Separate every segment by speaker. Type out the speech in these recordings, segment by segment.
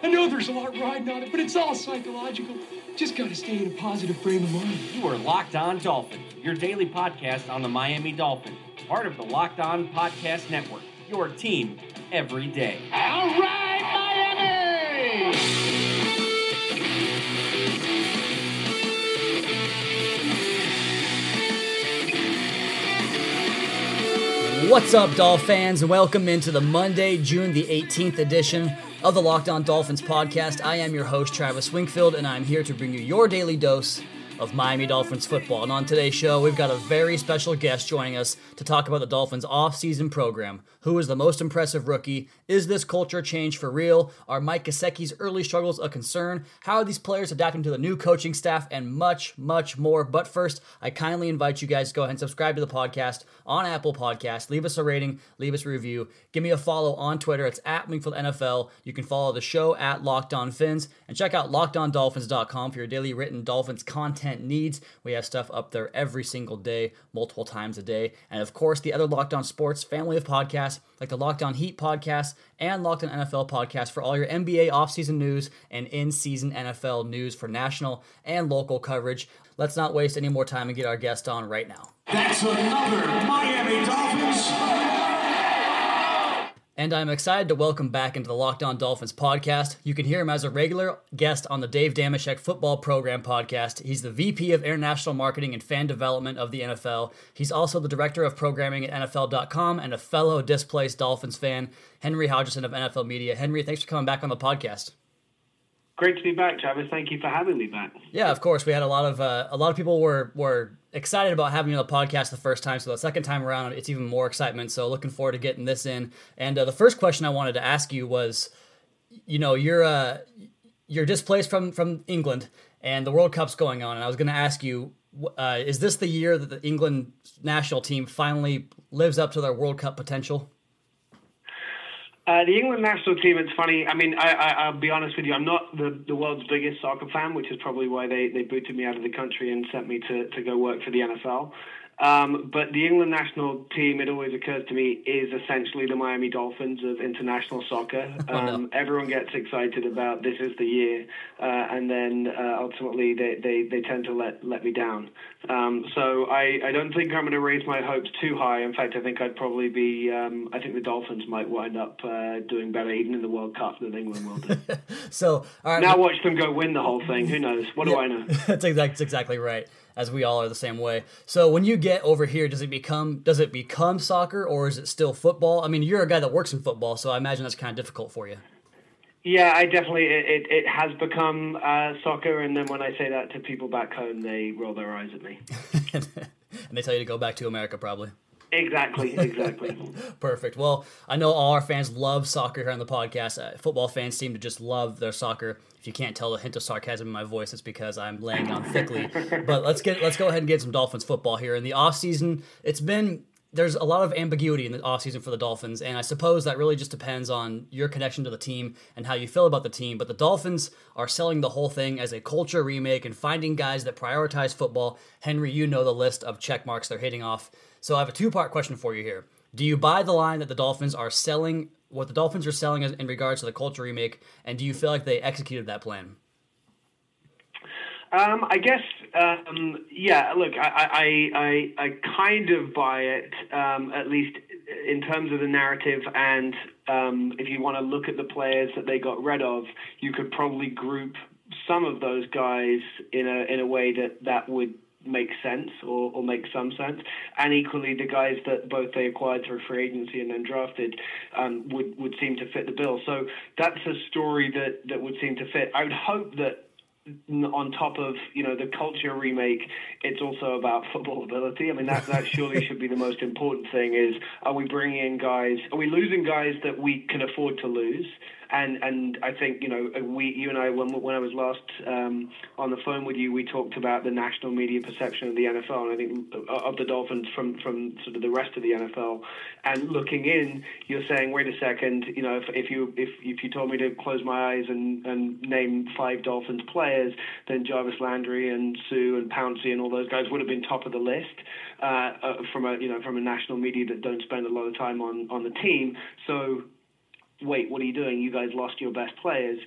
Speaker 1: I know there's a lot riding on it, but it's all psychological. Just got to stay in a positive frame of mind.
Speaker 2: You are Locked On Dolphin, your daily podcast on the Miami Dolphin, part of the Locked On Podcast Network, your team every day.
Speaker 1: All right, Miami!
Speaker 3: What's up, Dolph fans, and welcome into the Monday, June the 18th edition of the Locked On Dolphins podcast. I am your host, Travis Wingfield, and I'm here to bring you your daily dose of Miami Dolphins football. And on today's show, we've got a very special guest joining us to talk about the Dolphins' off-season program. Who is the most impressive rookie? Is this culture change for real? Are Mike Gesicki's early struggles a concern? How are these players adapting to the new coaching staff? And much, much more. But first, I kindly invite you guys to go ahead and subscribe to the podcast on Apple Podcasts. Leave us a rating, leave us a review. Give me a follow on Twitter. It's at Wingfield NFL. You can follow the show at Locked On Fins and check out LockedOnDolphins.com for your daily written Dolphins content needs. We have stuff up there every single day, multiple times a day. And of course, the other Locked On Sports family of podcasts like the Locked On Heat podcast and Locked On NFL podcast for all your NBA offseason news and in-season NFL news for national and local coverage. Let's not waste any more time and get our guest on right now.
Speaker 4: That's another Miami Dolphins.
Speaker 3: And I'm excited to welcome back into the Locked On Dolphins podcast. You can hear him as a regular guest on the Dave Dameshek Football Program podcast. He's the VP of International Marketing and Fan Development of the NFL. He's also the Director of Programming at NFL.com and a fellow displaced Dolphins fan, Henry Hodgson of NFL Media. Henry, thanks for coming back on the podcast.
Speaker 5: Great to be back, Travis. Thank you for having me back.
Speaker 3: Yeah, of course. We had a lot of uh, a lot of people were were excited about having you on the podcast the first time. So the second time around, it's even more excitement. So looking forward to getting this in. And uh, the first question I wanted to ask you was, you know, you're uh, you're displaced from from England, and the World Cup's going on. And I was going to ask you, uh, is this the year that the England national team finally lives up to their World Cup potential?
Speaker 5: Uh, the England national team, it's funny. I mean, I, I, I'll be honest with you. I'm not the, the world's biggest soccer fan, which is probably why they, they booted me out of the country and sent me to, to go work for the NFL. Um, but the England national team, it always occurs to me, is essentially the Miami Dolphins of international soccer. Um, oh, no. Everyone gets excited about this is the year, uh, and then uh, ultimately they, they, they tend to let let me down. Um, so I, I don't think I'm going to raise my hopes too high. In fact, I think I'd probably be. Um, I think the Dolphins might wind up uh, doing better even in the World Cup than England will do.
Speaker 3: so
Speaker 5: now watch them go win the whole thing. Who knows? What yeah, do I know?
Speaker 3: that's, exactly, that's exactly right as we all are the same way. So when you get over here, does it become does it become soccer or is it still football? I mean, you're a guy that works in football, so I imagine that's kind of difficult for you.
Speaker 5: Yeah, I definitely it, it, has become uh, soccer, and then when I say that to people back home, they roll their eyes at me,
Speaker 3: and they tell you to go back to America, probably.
Speaker 5: Exactly, exactly.
Speaker 3: Perfect. Well, I know all our fans love soccer here on the podcast. Uh, football fans seem to just love their soccer. If you can't tell the hint of sarcasm in my voice, it's because I'm laying down thickly. but let's get let's go ahead and get some Dolphins football here. In the off season, it's been there's a lot of ambiguity in the offseason for the Dolphins, and I suppose that really just depends on your connection to the team and how you feel about the team. But the Dolphins are selling the whole thing as a culture remake and finding guys that prioritize football. Henry, you know the list of check marks they're hitting off. So I have a two part question for you here. Do you buy the line that the Dolphins are selling what the Dolphins are selling in regards to the culture remake, and do you feel like they executed that plan?
Speaker 5: Um, I guess, um, yeah. Look, I, I, I, I, kind of buy it, um, at least in terms of the narrative. And um, if you want to look at the players that they got rid of, you could probably group some of those guys in a in a way that that would make sense or, or make some sense. And equally, the guys that both they acquired through free agency and then drafted um, would would seem to fit the bill. So that's a story that that would seem to fit. I would hope that on top of you know the culture remake, it's also about football ability. I mean that that surely should be the most important thing. Is are we bringing in guys? Are we losing guys that we can afford to lose? And and I think you know we you and I when when I was last um, on the phone with you we talked about the national media perception of the NFL and I think uh, of the Dolphins from from sort of the rest of the NFL and looking in you're saying wait a second you know if, if you if if you told me to close my eyes and and name five Dolphins players then Jarvis Landry and Suh and Pouncey and all those guys would have been top of the list uh, uh, from a you know from a national media that don't spend a lot of time on on the team. So wait, what are you doing? You guys lost your best players.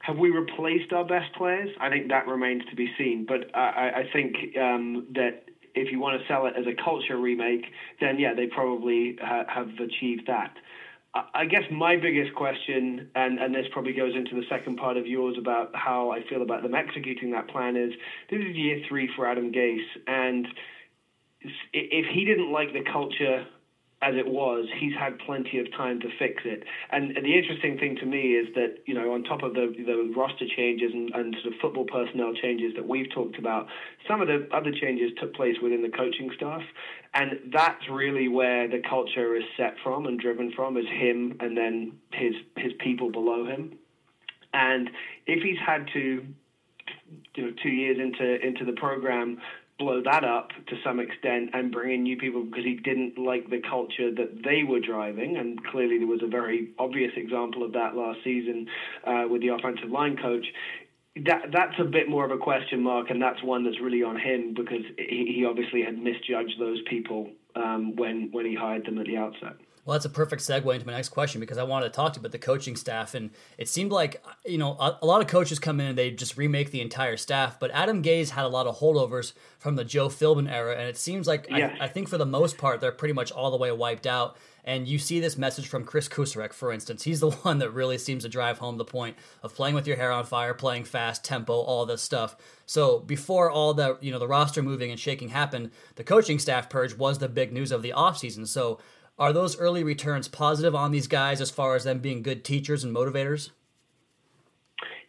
Speaker 5: Have we replaced our best players? I think that remains to be seen. But I, I think um, that if you want to sell it as a culture remake, then yeah, they probably ha- have achieved that. I guess my biggest question, and, and this probably goes into the second part of yours about how I feel about them executing that plan, is this is year three for Adam Gase. And if he didn't like the culture as it was, he's had plenty of time to fix it. And the interesting thing to me is that, you know, on top of the, the roster changes and, and sort of football personnel changes that we've talked about, some of the other changes took place within the coaching staff. And that's really where the culture is set from and driven from is him and then his his people below him. And if he's had to you know two years into into the program blow that up to some extent and bring in new people because he didn't like the culture that they were driving. And clearly, there was a very obvious example of that last season uh, with the offensive line coach. That that's a bit more of a question mark, and that's one that's really on him because he, he obviously had misjudged those people um, when when he hired them at the outset.
Speaker 3: Well, that's a perfect segue into my next question because I wanted to talk to you about the coaching staff, and it seemed like you know a, a, lot of coaches come in and they just remake the entire staff, but Adam Gase had a lot of holdovers from the Joe Philbin era, and it seems like I, I, think for the most part they're pretty much all the way wiped out. And you see this message from Chris Kocurek, for instance. He's the one that really seems to drive home the point of playing with your hair on fire, playing fast, tempo, all this stuff. So before all the you know the roster moving and shaking happened, the coaching staff purge was the big news of the offseason. So are those early returns positive on these guys as far as them being good teachers and motivators?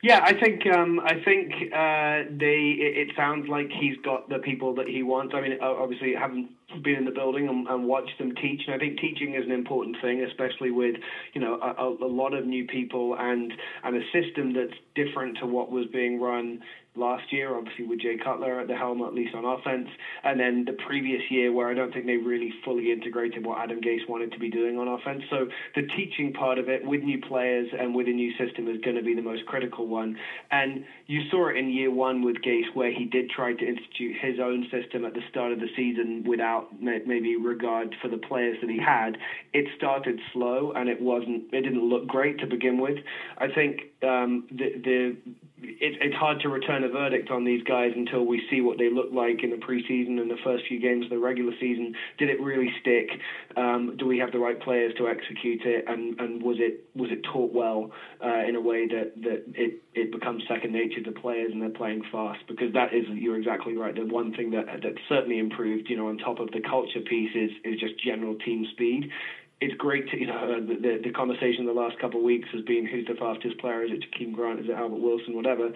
Speaker 5: Yeah, I think um, I think uh, they. It, it, sounds like he's got the people that he wants. I mean, obviously, haven't been in the building and, and watched them teach, and I think teaching is an important thing, especially with you know a, a lot of new people and and a system that's different to what was being run last year, obviously with Jay Cutler at the helm, at least on offense, and then the previous year where I don't think they really fully integrated what Adam Gase wanted to be doing on offense. So the teaching part of it with new players and with a new system is going to be the most critical one. And you saw it in year one with Gase where he did try to institute his own system at the start of the season without maybe regard for the players that he had. It started slow and it wasn't, it didn't look great to begin with. I think um, the, the it, it's hard to return a verdict on these guys until we see what they look like in the preseason and the first few games of the regular season. Did it really stick? Um, do we have the right players to execute it? And, and was it was it taught well uh, in a way that, that it, it becomes second nature to players and they're playing fast? Because that is you're exactly right. The one thing that that certainly improved, you know, on top of the culture piece is is just general team speed it's great to you know uh, the, the conversation the last couple of weeks has been who's the fastest player? Is it Jakeem Grant? Is it Albert Wilson? Whatever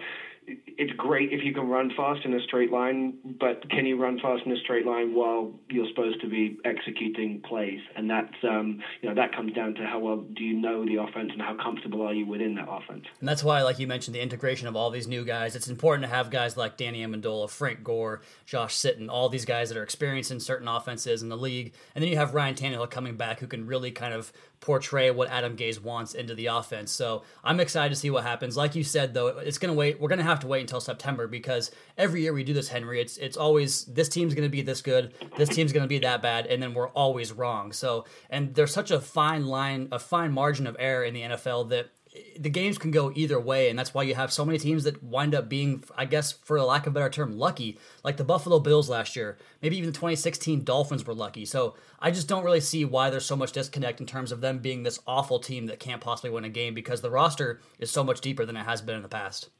Speaker 5: it's great if you can run fast in a straight line, but can you run fast in a straight line while you're supposed to be executing plays? And that's um, you know that comes down to how well do you know the offense and how comfortable are you within that offense.
Speaker 3: And that's why, like you mentioned, the integration of all these new guys. It's important to have guys like Danny Amendola, Frank Gore, Josh Sitton, all these guys that are experienced in certain offenses in the league, and then you have Ryan Tannehill coming back who can really kind of portray what Adam Gase wants into the offense. So I'm excited to see what happens. Like you said, though, it's gonna wait. We're gonna have to wait until September because every year we do this, Henry. It's it's always this team's gonna be this good, this team's gonna be that bad, and then we're always wrong. So and there's such a fine line, a fine margin of error in the NFL that the games can go either way, and that's why you have so many teams that wind up being, I guess, for lack of a better term, lucky. Like the Buffalo Bills last year, maybe even the 2016 Dolphins were lucky. So I just don't really see why there's so much disconnect in terms of them being this awful team that can't possibly win a game because the roster is so much deeper than it has been in the past.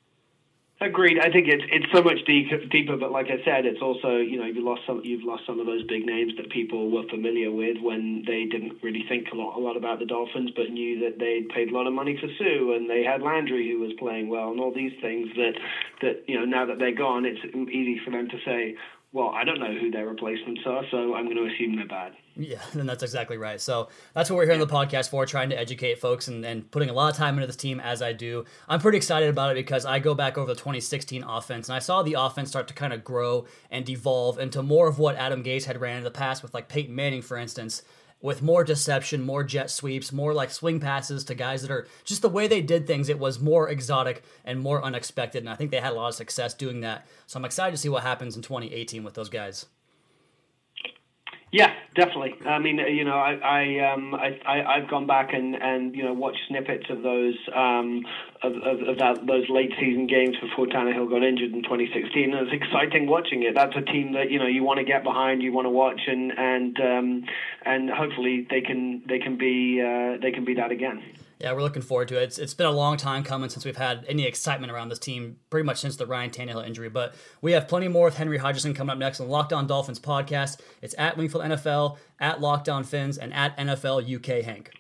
Speaker 5: Agreed. I think it's it's so much deep, deeper, but like I said, it's also you know you lost some you've lost some of those big names that people were familiar with when they didn't really think a lot a lot about the Dolphins, but knew that they'd paid a lot of money for Suh and they had Landry who was playing well and all these things that that you know now that they're gone, it's easy for them to say, well, I don't know who their replacements are, so I'm going to assume they're bad.
Speaker 3: Yeah, and that's exactly right. So that's what we're here on the podcast for, trying to educate folks and, and putting a lot of time into this team as I do. I'm pretty excited about it because I go back over the 2016 offense and I saw the offense start to kind of grow and devolve into more of what Adam Gase had ran in the past with like Peyton Manning, for instance with more deception, more jet sweeps, more like swing passes to guys that are just the way they did things. It was more exotic and more unexpected, and I think they had a lot of success doing that. So I'm excited to see what happens in 2018 with those guys.
Speaker 5: Yeah, definitely. I mean, you know, I, I, um, I, I have gone back and, and you know watched snippets of those um, of, of, of that, those late season games before Tannehill got injured in 2016. And it's exciting watching it. That's a team that you know you want to get behind, you want to watch, and and um, and hopefully they can they can be uh, they can be that again.
Speaker 3: Yeah, we're looking forward to it. It's, it's been a long time coming since we've had any excitement around this team, pretty much since the Ryan Tannehill injury. But we have plenty more with Henry Hodgson coming up next on Locked Dolphins podcast. It's at Wingfield NFL, at Locked On Fins, and at NFL UK Hank.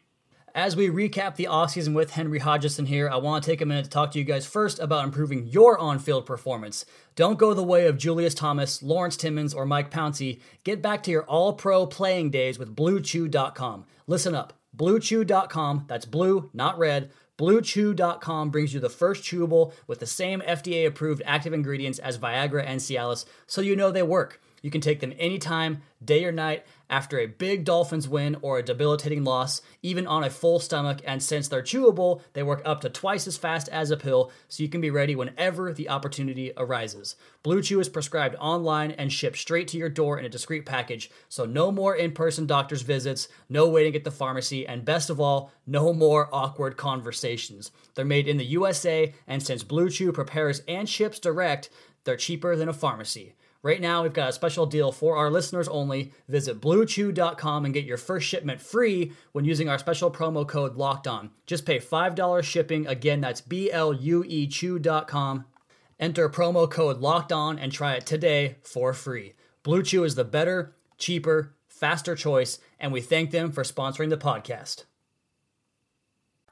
Speaker 3: As we recap the offseason with Henry Hodgson here, I want to take a minute to talk to you guys first about improving your on field performance. Don't go the way of Julius Thomas, Lawrence Timmons, or Mike Pouncey. Get back to your all pro playing days with BlueChew.com. Listen up. BlueChew.com, that's blue, not red. BlueChew.com brings you the first chewable with the same FDA approved active ingredients as Viagra and Cialis, so you know they work. You can take them anytime, day or night, after a big Dolphins win or a debilitating loss, even on a full stomach. And since they're chewable, they work up to twice as fast as a pill, so you can be ready whenever the opportunity arises. Blue Chew is prescribed online and shipped straight to your door in a discreet package, so no more in person doctor's visits, no waiting at the pharmacy, and best of all, no more awkward conversations. They're made in the USA, and since Blue Chew prepares and ships direct, they're cheaper than a pharmacy. Right now, we've got a special deal for our listeners only. Visit bluechew.com and get your first shipment free when using our special promo code locked on. Just pay $5 shipping. Again, that's B L U E chew.com. Enter promo code locked on and try it today for free. Blue Chew is the better, cheaper, faster choice, and we thank them for sponsoring the podcast.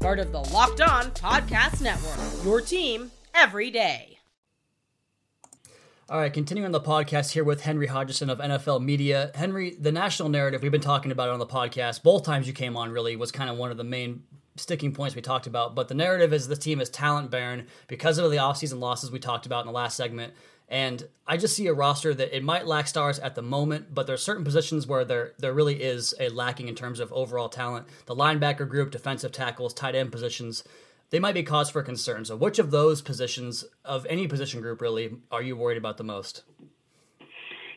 Speaker 6: part of the Locked On Podcast Network. Your team every day.
Speaker 3: All right, continuing on the podcast here with Henry Hodgson of NFL Media. Henry, the national narrative, we've been talking about on the podcast. Both times you came on really was kind of one of the main sticking points we talked about. But the narrative is the team is talent barren because of the offseason losses we talked about in the last segment. And I just see a roster that it might lack stars at the moment, but there's certain positions where there there really is a lacking in terms of overall talent. The linebacker group, defensive tackles, tight end positions, they might be cause for concern. So which of those positions of any position group really are you worried about the most?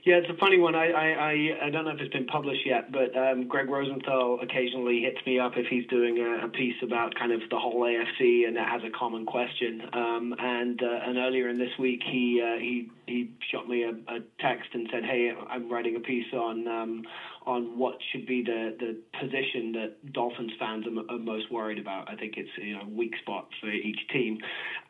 Speaker 5: Yeah, it's a funny one. I, I, I, don't know if it's been published yet, but um, Greg Rosenthal occasionally hits me up if he's doing a, a piece about kind of the whole AFC and that has a common question. Um, and uh, and earlier in this week, he uh, he he shot me a, a text and said, "Hey, I'm writing a piece on um, on what should be the, the position that Dolphins fans are, are, most worried about. I think it's you know weak spot for each team,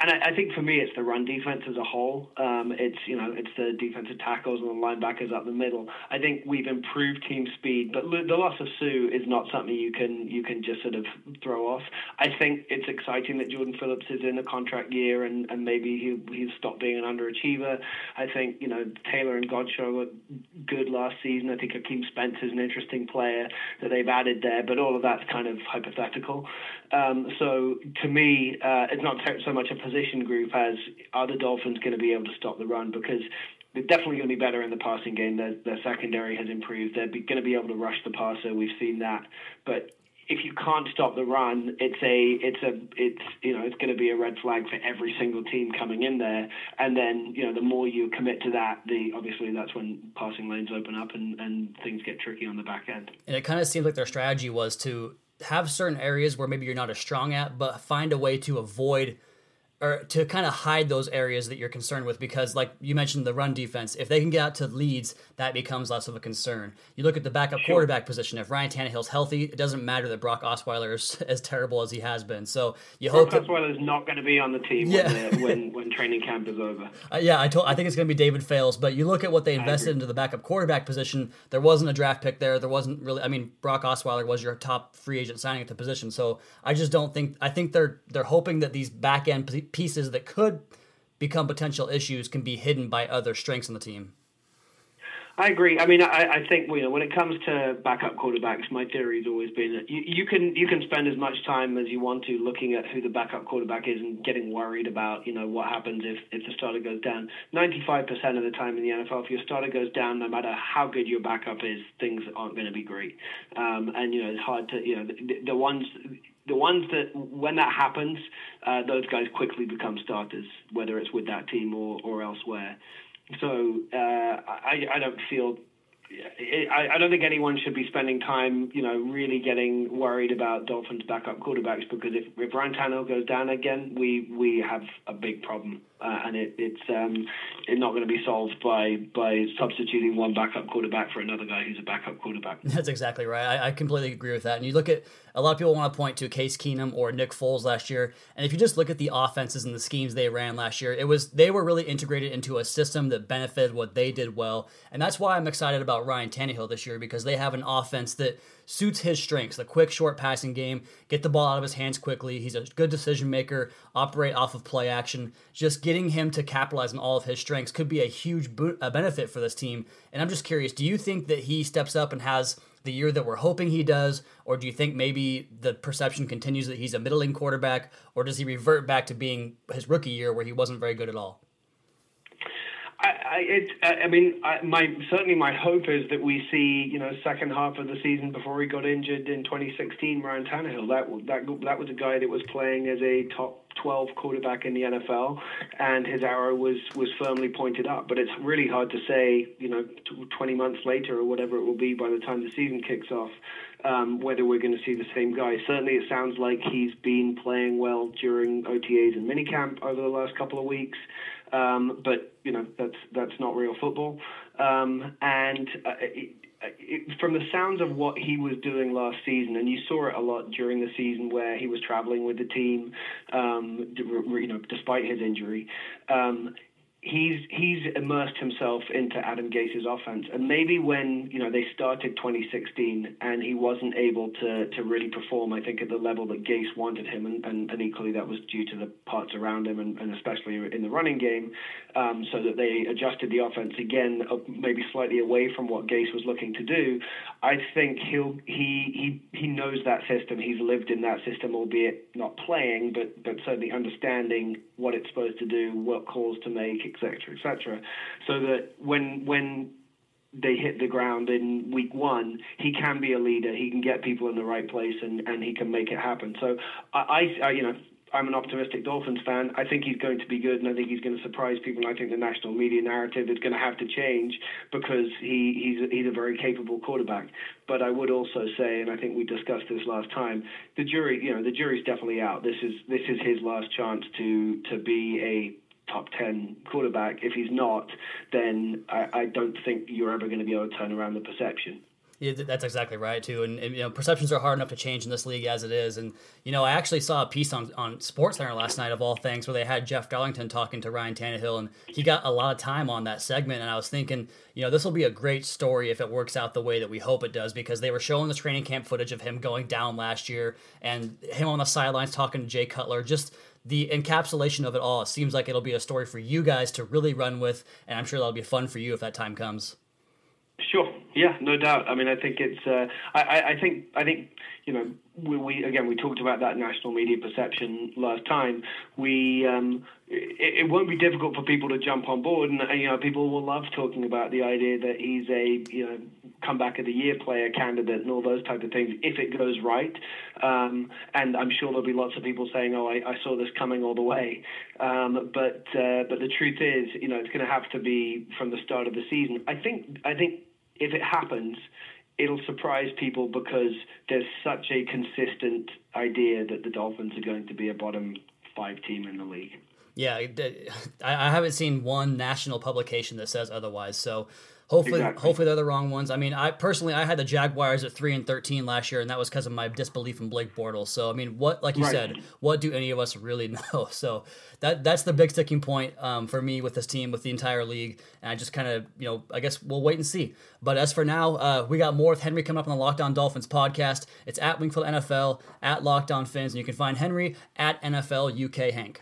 Speaker 5: and I, I think for me it's the run defense as a whole. Um, it's you know it's the defensive tackles and the linebackers up the middle. I think we've improved team speed, but the loss of Suh is not something you can you can just sort of throw off. I think it's exciting that Jordan Phillips is in a contract year and, and maybe he he's stopped being an underachiever. I think you know Taylor and Godchaux were good last season. I think Akeem Spence is an interesting player that they've added there, but all of that's kind of hypothetical. Um, so to me, uh, it's not so much a position group as are the Dolphins going to be able to stop the run because they're definitely going to be better in the passing game. Their, their secondary has improved. They're going to be able to rush the passer. We've seen that, but if you can't stop the run, it's a it's a it's you know it's going to be a red flag for every single team coming in there. And then you know the more you commit to that, the obviously that's when passing lanes open up and and things get tricky on the back end.
Speaker 3: And it kind of seems like their strategy was to have certain areas where maybe you're not as strong at, but find a way to avoid or to kind of hide those areas that you're concerned with because like you mentioned the run defense if they can get out to leads that becomes less of a concern. You look at the backup sure. quarterback position. If Ryan Tannehill's healthy it doesn't matter that Brock Osweiler is as terrible as he has been. So you
Speaker 5: Brock
Speaker 3: hope
Speaker 5: Osweiler is not going to be on the team yeah. when, when, when training camp is over.
Speaker 3: Uh, yeah I told I think it's going to be David Fales but you look at what they invested into the backup quarterback position there wasn't a draft pick there there wasn't really I mean Brock Osweiler was your top free agent signing at the position. So I just don't think I think they're they're hoping that these back end pieces that could become potential issues can be hidden by other strengths in the team.
Speaker 5: I agree. I mean, I, I think you know when it comes to backup quarterbacks, my theory has always been that you, you can you can spend as much time as you want to looking at who the backup quarterback is and getting worried about you know what happens if if the starter goes down. Ninety five percent of the time in the NFL, if your starter goes down, no matter how good your backup is, things aren't going to be great. Um, and you know it's hard to you know the, the ones the ones that when that happens, uh, those guys quickly become starters, whether it's with that team or, or elsewhere. So uh, I, I don't feel I, don't think anyone should be spending time, you know, really getting worried about Dolphins' backup quarterbacks because if, if Ryan Tannehill goes down again, we we have a big problem, uh, and it, it's um, it's not going to be solved by by substituting one backup quarterback for another guy who's a backup quarterback.
Speaker 3: That's exactly right. I, I completely agree with that. And you look at a lot of people want to point to Case Keenum or Nick Foles last year, and if you just look at the offenses and the schemes they ran last year, it was they were really integrated into a system that benefited what they did well, and that's why I'm excited about Ryan Tannehill this year because they have an offense that suits his strengths the quick, short passing game, get the ball out of his hands quickly. He's a good decision maker, operate off of play action. Just getting him to capitalize on all of his strengths could be a huge bo- a benefit for this team. And I'm just curious do you think that he steps up and has the year that we're hoping he does? Or do you think maybe the perception continues that he's a middling quarterback? Or does he revert back to being his rookie year where he wasn't very good at all?
Speaker 5: I, I, it, I mean, I, my certainly my hope is that we see, you know, second half of the season before he got injured in 2016, Ryan Tannehill. That that that was a guy that was playing as a top 12 quarterback in the NFL, and his arrow was was firmly pointed up. But it's really hard to say, you know, 20 months later or whatever it will be by the time the season kicks off, um, whether we're going to see the same guy. Certainly, it sounds like he's been playing well during OTAs and minicamp over the last couple of weeks. Um, but you know that's that's not real football. Um, and uh, it, it, from the sounds of what he was doing last season, and you saw it a lot during the season where he was traveling with the team, um, you know, despite his injury. He's he's immersed himself into Adam Gase's offense, and maybe when you know they started 2016 and he wasn't able to to really perform, I think at the level that Gase wanted him, and, and, and equally that was due to the parts around him, and, and especially in the running game, um, so that they adjusted the offense again, maybe slightly away from what Gase was looking to do. I think he'll he he he knows that system. He's lived in that system, albeit not playing, but but certainly understanding what it's supposed to do, what calls to make etc., etc. So that when when they hit the ground in week one, he can be a leader. He can get people in the right place, and, and he can make it happen. So I, I, you know, I'm an optimistic Dolphins fan. I think he's going to be good, and I think he's going to surprise people. And I think the national media narrative is going to have to change because he, he's a, he's a very capable quarterback. But I would also say, and I think we discussed this last time, the jury, you know, the jury's definitely out. This is this is his last chance to to be a top 10 quarterback. If he's not, then I, I don't think you're ever going to be able to turn around the perception.
Speaker 3: Yeah, that's exactly right too. And, and, you know, perceptions are hard enough to change in this league as it is. And you know, I actually saw a piece on on SportsCenter last night of all things where they had Jeff Darlington talking to Ryan Tannehill, and he got a lot of time on that segment. And I was thinking, you know, this will be a great story if it works out the way that we hope it does, because they were showing the training camp footage of him going down last year and him on the sidelines talking to Jay Cutler. Just the encapsulation of it all. It seems like it'll be a story for you guys to really run with, and I'm sure that'll be fun for you if that time comes.
Speaker 5: Sure. Yeah, no doubt. I mean, I think it's. Uh, I, I think. I think. You know, we, we, again we talked about that national media perception last time. We. Um, it, it, won't be difficult for people to jump on board, and, and you know, people will love talking about the idea that he's a you know comeback of the year player candidate and all those type of things if it goes right. Um, and I'm sure there'll be lots of people saying, "Oh, I, I saw this coming all the way." Um, but uh, but the truth is, you know, it's going to have to be from the start of the season. I think. I think if it happens, it'll surprise people because there's such a consistent idea that the Dolphins are going to be a bottom five team in the league.
Speaker 3: Yeah, I haven't seen one national publication that says otherwise. So Hopefully, exactly. hopefully they're the wrong ones. I mean, I personally I had the Jaguars at three and thirteen last year, and that was because of my disbelief in Blake Bortles. So I mean, what like you right. said, what do any of us really know? So that that's the big sticking point um, for me with this team, with the entire league, and I just kind of you know I guess we'll wait and see. But as for now, uh, we got more with Henry coming up on the Locked On Dolphins podcast. It's at Wingfield NFL at Locked On Fins, and you can find Henry at NFL UK Hank.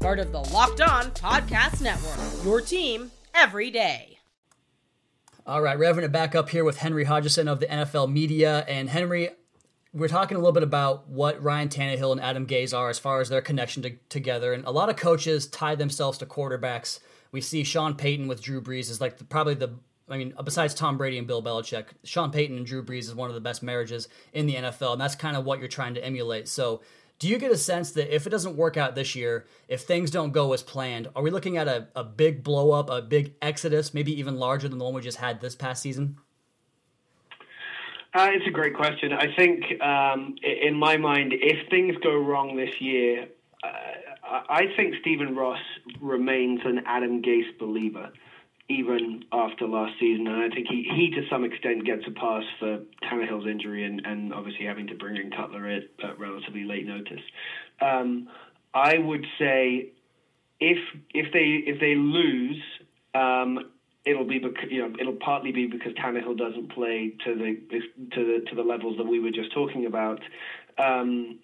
Speaker 6: part of the Locked On Podcast Network. Your team every day.
Speaker 3: All right, it back up here with Henry Hodgson of the NFL Media. And Henry, we're talking a little bit about what Ryan Tannehill and Adam Gase are as far as their connection to, together. And a lot of coaches tie themselves to quarterbacks. We see Sean Payton with Drew Brees is like the, probably the I mean, besides Tom Brady and Bill Belichick, Sean Payton and Drew Brees is one of the best marriages in the NFL, and that's kind of what you're trying to emulate. So, do you get a sense that if it doesn't work out this year, if things don't go as planned, are we looking at a, a big blow up, a big exodus, maybe even larger than the one we just had this past season?
Speaker 5: Uh, it's a great question. I think, um, in my mind, if things go wrong this year, uh, I think Stephen Ross remains an Adam Gase believer, even after last season. And I think he, he to some extent, gets a pass for Tannehill's injury and, and obviously having to bring in Cutler at, at relatively late notice. Um, I would say if if they if they lose, um, it'll be because you know it'll partly be because Tannehill doesn't play to the to the to the levels that we were just talking about. Um,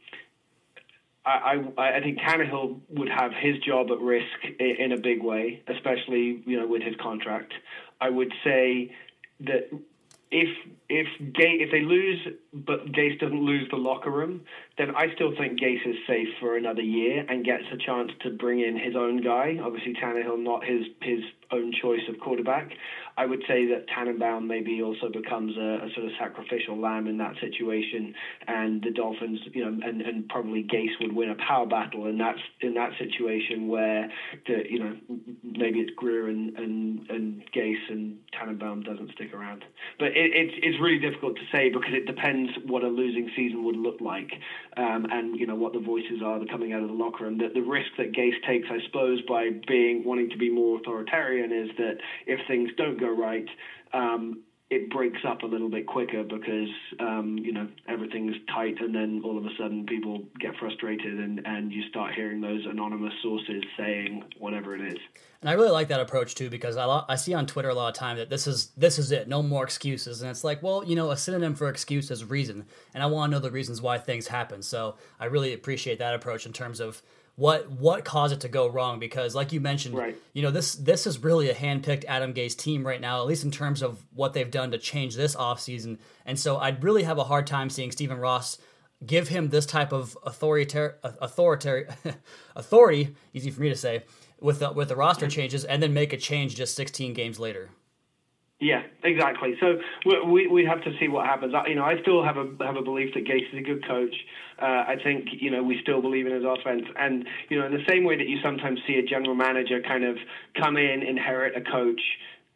Speaker 5: I, I, I think Tannehill would have his job at risk in a big way, especially you know with his contract. I would say that if if Gase, if they lose, but Gase doesn't lose the locker room, then I still think Gase is safe for another year and gets a chance to bring in his own guy. Obviously, Tannehill not his his own choice of quarterback. I would say that Tannenbaum maybe also becomes a, a, sort of sacrificial lamb in that situation, and the Dolphins, you know, and, and probably Gase would win a power battle in that in that situation where the you know maybe it's Grier and and, and Gase and Tannenbaum doesn't stick around. But it, it's it's really difficult to say because it depends what a losing season would look like, um, and you know what the voices are that are coming out of the locker room. That the risk that Gase takes, I suppose, by being wanting to be more authoritarian is that if things don't go right, um, it breaks up a little bit quicker because um, you know everything's tight, and then all of a sudden people get frustrated, and and you start hearing those anonymous sources saying whatever it is.
Speaker 3: And I really like that approach too because I, I see on Twitter a lot of time that this is this is it, no more excuses, and it's like, well, you know, a synonym for excuse is reason, and I want to know the reasons why things happen. So I really appreciate that approach in terms of what what caused it to go wrong? Because like you mentioned
Speaker 5: right.
Speaker 3: you know this this is really a hand-picked Adam Gase team right now at least in terms of what they've done to change this offseason. And so I'd really have a hard time seeing Stephen Ross give him this type of authoritarian authority authority easy for me to say with the, with the roster changes and then make a change just 16 games later
Speaker 5: yeah, exactly. So we we have to see what happens. You know, I still have a have a belief that Gase is a good coach. Uh, I think you know we still believe in his offense, and you know in the same way that you sometimes see a general manager kind of come in, inherit a coach,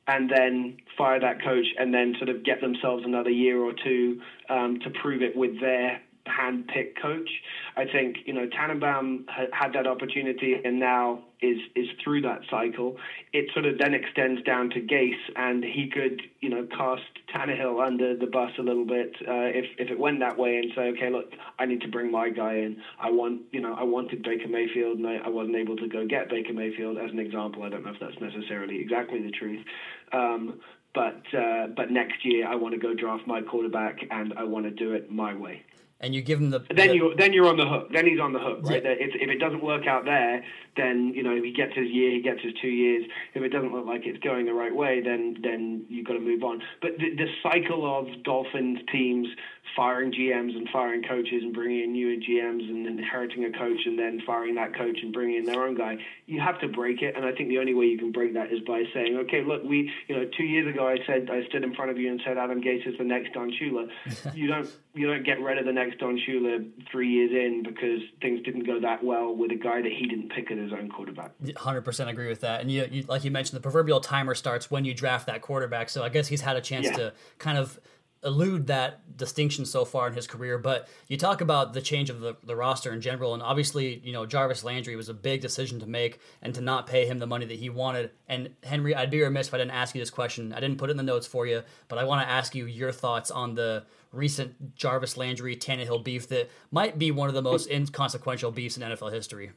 Speaker 5: and then fire that coach, and then sort of get themselves another year or two um, to prove it with their hand-picked coach. I think you know Tannenbaum had that opportunity and now is is through that cycle. It sort of then extends down to Gase, and he could you know cast Tannehill under the bus a little bit uh, if if it went that way and say, okay, look, I need to bring my guy in. I want you know I wanted Baker Mayfield and I, I wasn't able to go get Baker Mayfield as an example. I don't know if that's necessarily exactly the truth. Um, but uh, but next year I want to go draft my quarterback and I want to do it my way
Speaker 3: and you give him the
Speaker 5: then
Speaker 3: the,
Speaker 5: you then you're on the hook. Then he's on the hook, right?
Speaker 3: Yeah.
Speaker 5: If if it doesn't work out there, then you know he gets his year, he gets his two years. If it doesn't look like it's going the right way, then then you've got to move on. But the, the cycle of Dolphins teams firing GMs and firing coaches and bringing in newer GMs and inheriting a coach and then firing that coach and bringing in their own guy, you have to break it. And I think the only way you can break that is by saying, okay, look, we, you know, two years ago I said I stood in front of you and said Adam Gase is the next Don Shula. you don't you don't get rid of the next Don Shula three years in because things didn't go that well with a guy that he didn't pick as his own quarterback.
Speaker 3: Hundred percent agree with that. And you, you, like you mentioned, the proverbial timer starts when you draft that quarterback. So I guess he's had a chance
Speaker 5: Yeah.
Speaker 3: to kind of elude that distinction so far in his career. But you talk about the change of the, the roster in general, and obviously, you know, Jarvis Landry was a big decision to make and to not pay him the money that he wanted. And Henry, I'd be remiss if I didn't ask you this question. I didn't put it in the notes for you, but I want to ask you your thoughts on the recent Jarvis Landry Tannehill beef that might be one of the most inconsequential beefs in NFL history.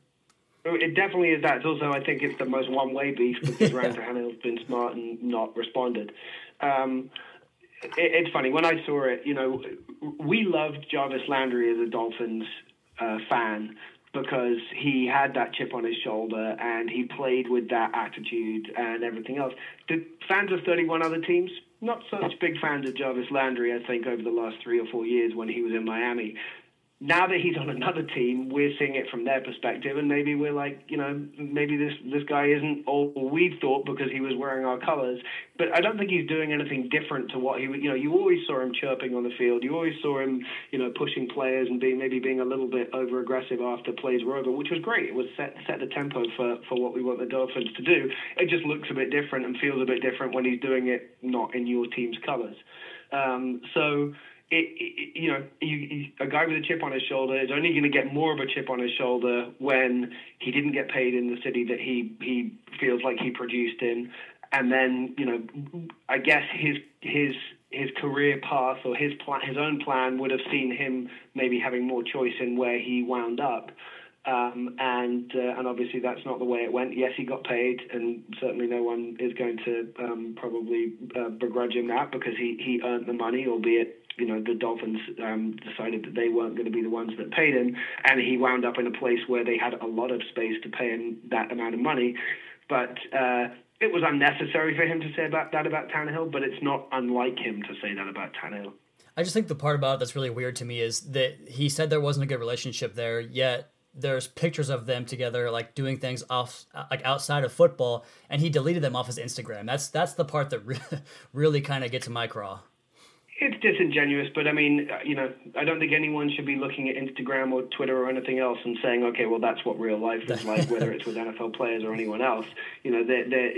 Speaker 5: It definitely is that. It's also, I think, it's the most one-way beef because Ryan Tannehill's been smart and not responded. Um, it's funny when I saw it. You know, we loved Jarvis Landry as a Dolphins uh, fan because he had that chip on his shoulder and he played with that attitude and everything else. The fans of 31 other teams, not such big fans of Jarvis Landry, I think, over the last three or four years when he was in Miami now that he's on another team, we're seeing it from their perspective, and maybe we're like, you know, maybe this this guy isn't all we thought because he was wearing our colors. But I don't think he's doing anything different to what he, you know, you always saw him chirping on the field. You always saw him, you know, pushing players and being maybe being a little bit over aggressive after plays were over, which was great. It was set set the tempo for for what we want the Dolphins to do. It just looks a bit different and feels a bit different when he's doing it not in your team's colors. Um, so it, it, you know, a guy with a chip on his shoulder is only going to get more of a chip on his shoulder when he didn't get paid in the city that he he feels like he produced in, and then you know, I guess his his his career path or his plan, his own plan would have seen him maybe having more choice in where he wound up. Um, and uh, and obviously that's not the way it went. Yes, he got paid, and certainly no one is going to um, probably uh, begrudge him that because he, he earned the money, albeit you know the Dolphins um, decided that they weren't going to be the ones that paid him, and he wound up in a place where they had a lot of space to pay him that amount of money. But uh, it was unnecessary for him to say about that about Tannehill, but it's not unlike him to say that about Tannehill.
Speaker 3: I just think the part about that's really weird to me is that he said there wasn't a good relationship there, yet there's pictures of them together like doing things off like outside of football and he deleted them off his Instagram. That's that's the part that re- really kind of gets to my craw.
Speaker 5: It's disingenuous, but I mean, uh, you know, I don't think anyone should be looking at Instagram or Twitter or anything else and saying, okay, well, that's what real life is like, whether it's with NFL players or anyone else. You know, they're, they're,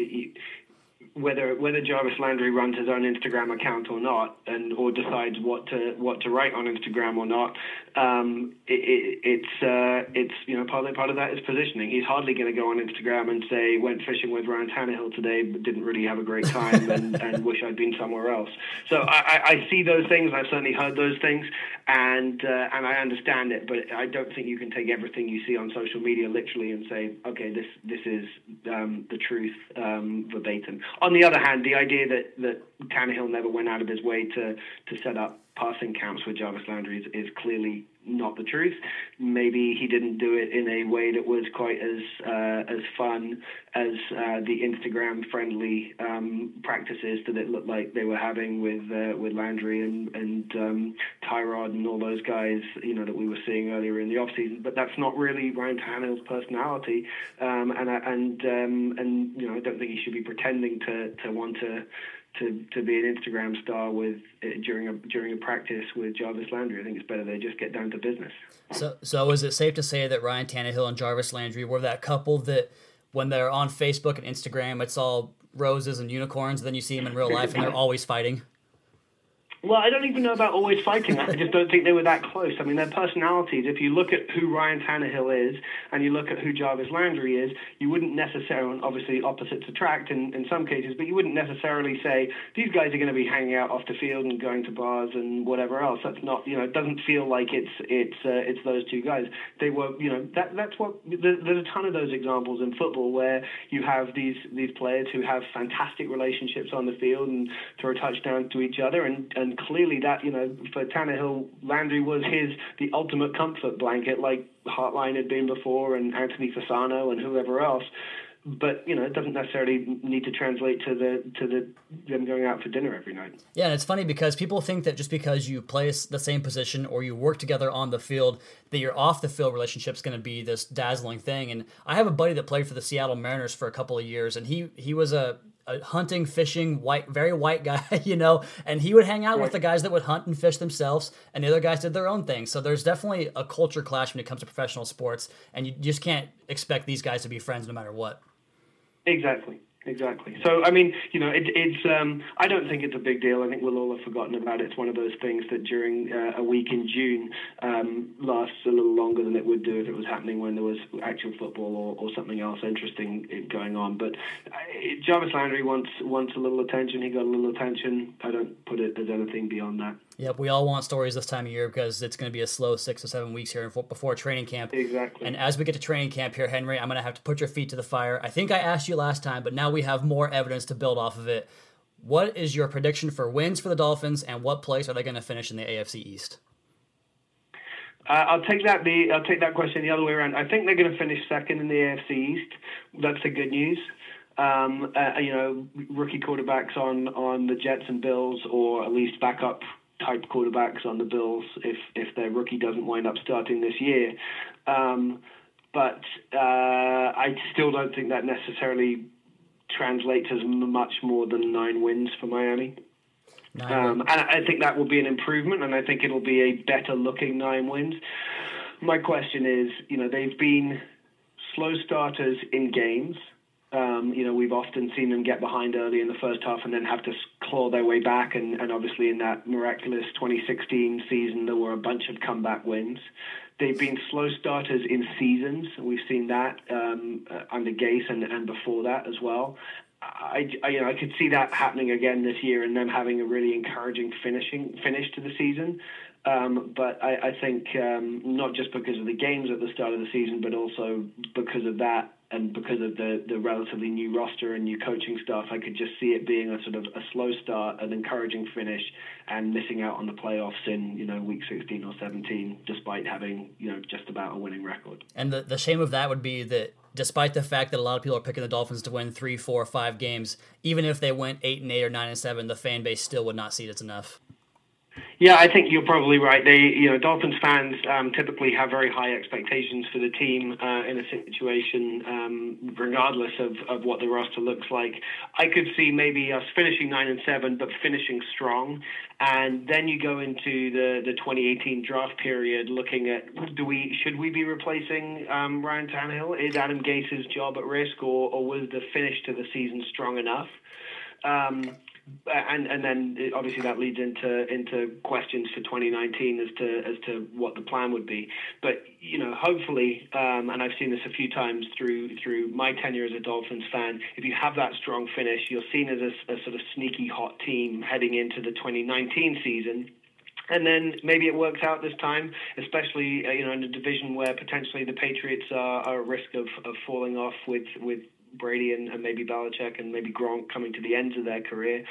Speaker 5: whether whether Jarvis Landry runs his own Instagram account or not, and or decides what to what to write on Instagram or not, um, it, it, it's uh, it's you know part of part of that is positioning. He's hardly going to go on Instagram and say went fishing with Ryan Tannehill today, but didn't really have a great time and, and wish I'd been somewhere else. So I, I see those things. I've certainly heard those things, and uh, and I understand it. But I don't think you can take everything you see on social media literally and say, okay, this this is um, the truth um, verbatim. On the other hand, the idea that that Tannehill never went out of his way to to set up passing camps with Jarvis Landry is, is clearly not the truth. Maybe he didn't do it in a way that was quite as uh, as fun as uh, the Instagram friendly um, practices that it looked like they were having with uh, with Landry and and um, Tyrod and all those guys, you know, that we were seeing earlier in the off season. But that's not really Ryan Tannehill's personality, um, and and um, and you know, I don't think he should be pretending to to want to to, to be an Instagram star with uh, during a during a practice with Jarvis Landry. I think it's better they just get down to business.
Speaker 3: So, so is it safe to say that Ryan Tannehill and Jarvis Landry were that couple that when they're on Facebook and Instagram, it's all roses and unicorns. Then you see them in real life, and they're always fighting.
Speaker 5: Well, I don't even know about always fighting. I just don't think they were that close. I mean, their personalities, if you look at who Ryan Tannehill is and you look at who Jarvis Landry is, you wouldn't necessarily, obviously opposites attract in, in some cases, but you wouldn't necessarily say these guys are going to be hanging out off the field and going to bars and whatever else. That's not, you know, it doesn't feel like it's it's uh, it's those two guys. They were, you know, that that's what there's a ton of those examples in football where you have these these players who have fantastic relationships on the field and throw touchdowns to each other and and clearly that you know for Tannehill, Landry was his the ultimate comfort blanket, like Hartline had been before, and Anthony Fasano and whoever else. But you know, it doesn't necessarily need to translate to the to the them going out for dinner every night.
Speaker 3: Yeah, and it's funny because people think that just because you play the same position or you work together on the field, that your off the field relationship is going to be this dazzling thing. And I have a buddy that played for the Seattle Mariners for a couple of years, and he he was a a hunting, fishing, white, very white guy, you know, and he would hang out right. with the guys that would hunt and fish themselves, and the other guys did their own thing. So there's definitely a culture clash when it comes to professional sports, and you just can't expect these guys to be friends no matter what.
Speaker 5: Exactly. Exactly. So, I mean, you know, it, it's. Um, I don't think it's a big deal. I think we'll all have forgotten about it. It's one of those things that during uh, a week in June um, lasts a little longer than it would do if it was happening when there was actual football or, or something else interesting going on. But uh, Jarvis Landry wants wants a little attention. He got a little attention. I don't put it as anything beyond that.
Speaker 3: Yep, we all want stories this time of year because it's going to be a slow six or seven weeks here before training camp.
Speaker 5: Exactly.
Speaker 3: And as we get to training camp here, Henry, I'm going to have to put your feet to the fire. I think I asked you last time, but now we have more evidence to build off of it. What is your prediction for wins for the Dolphins, and what place are they going to finish in the AFC East?
Speaker 5: Uh, I'll take that. The I'll take that question the other way around. I think they're going to finish second in the AFC East. That's the good news. Um, uh, you know, rookie quarterbacks on on the Jets and Bills, or at least backup type quarterbacks on the Bills if if their rookie doesn't wind up starting this year. Um, but uh, I still don't think that necessarily translates as much more than nine wins for Miami. Um, and I think that will be an improvement, and I think it'll be a better looking nine wins. My question is, you know, they've been slow starters in games. Um, you know, we've often seen them get behind early in the first half and then have to claw their way back. And, and obviously, in that miraculous 2016 season, there were a bunch of comeback wins. They've been slow starters in seasons. We've seen that um, uh, under Gase and, and before that as well. I, I, you know, I could see that happening again this year, and them having a really encouraging finishing finish to the season. Um, but I, I think um, not just because of the games at the start of the season, but also because of that and because of the, the relatively new roster and new coaching staff, I could just see it being a sort of a slow start, an encouraging finish, and missing out on the playoffs in you know week 16 or 17, despite having you know just about a winning record.
Speaker 3: And the the shame of that would be that despite the fact that a lot of people are picking the Dolphins to win three, four, five games, even if they went eight and eight or nine and seven, the fan base still would not see it's enough.
Speaker 5: Yeah, I think you're probably right. They, you know, Dolphins fans um, typically have very high expectations for the team uh, in a situation, um, regardless of, of what the roster looks like. I could see maybe us finishing nine and seven, but finishing strong, and then you go into the, the 2018 draft period, looking at do we should we be replacing um, Ryan Tannehill? Is Adam Gase's job at risk, or, or was the finish to the season strong enough? Um, and and then obviously that leads into into questions for 2019 as to as to what the plan would be. But you know, hopefully, um, and I've seen this a few times through through my tenure as a Dolphins fan. If you have that strong finish, you're seen as a, a sort of sneaky hot team heading into the 2019 season. And then maybe it works out this time, especially uh, you know in a division where potentially the Patriots are, are at risk of, of falling off with with Brady and, and maybe Belichick and maybe Gronk coming to the ends of their career.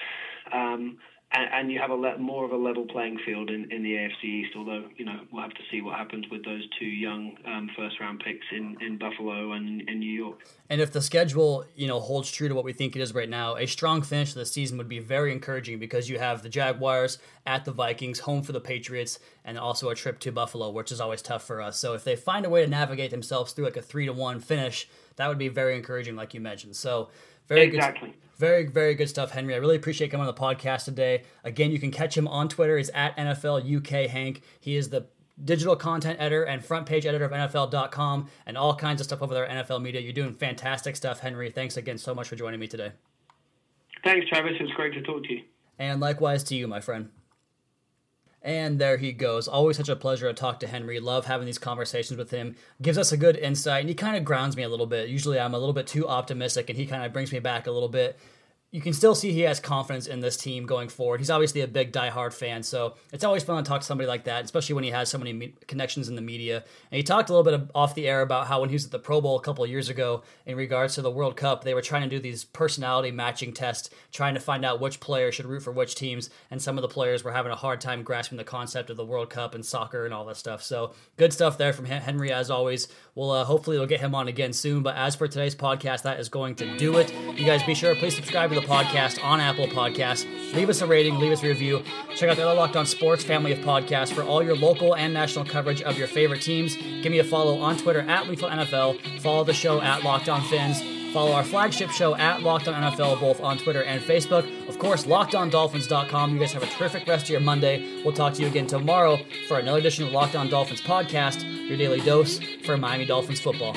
Speaker 5: Um, and, and, you have a le- more of a level playing field in, in the AFC East. Although you know we'll have to see what happens with those two young um, first round picks in, in Buffalo and in New York.
Speaker 3: And if the schedule you know holds true to what we think it is right now, a strong finish to the season would be very encouraging because you have the Jaguars at the Vikings, home for the Patriots, and also a trip to Buffalo, which is always tough for us. So if they find a way to navigate themselves through like a three to one finish that would be very encouraging, like you mentioned. So, very
Speaker 5: exactly.
Speaker 3: good. Very, very good stuff, Henry. I really appreciate coming on the podcast today. Again, you can catch him on Twitter. He's at NFL UK Hank. He is the digital content editor and front page editor of NFL.com and all kinds of stuff over there at NFL Media. You're doing fantastic stuff, Henry. Thanks again so much for joining me today.
Speaker 5: Thanks, Travis. It was great to talk to you.
Speaker 3: And likewise to you, my friend. And there he goes. Always such a pleasure to talk to Henry. Love having these conversations with him. Gives us a good insight, and he kind of grounds me a little bit. Usually I'm a little bit too optimistic, and he kind of brings me back a little bit you can still see he has confidence in this team going forward. He's obviously a big diehard fan, so it's always fun to talk to somebody like that, especially when he has so many me- connections in the media. And he talked a little bit off the air about how when he was at the Pro Bowl a couple years ago, in regards to the World Cup, they were trying to do these personality matching tests, trying to find out which player should root for which teams, and some of the players were having a hard time grasping the concept of the World Cup and soccer and all that stuff. So good stuff there from Henry as always. We'll uh, hopefully we'll get him on again soon. But as for today's podcast, that is going to do it. You guys be sure please subscribe to the podcast on Apple Podcasts. Leave us a rating, leave us a review. Check out the other Locked On Sports family of podcasts for all your local and national coverage of your favorite teams. Give me a follow on Twitter at Lethal NFL. Follow the show at Locked On Fins. Follow our flagship show at Locked On NFL both on Twitter and Facebook. Of course, LockedOnDolphins.com. You guys have a terrific rest of your Monday. We'll talk to you again tomorrow for another edition of Locked On Dolphins podcast, your daily dose for Miami Dolphins football.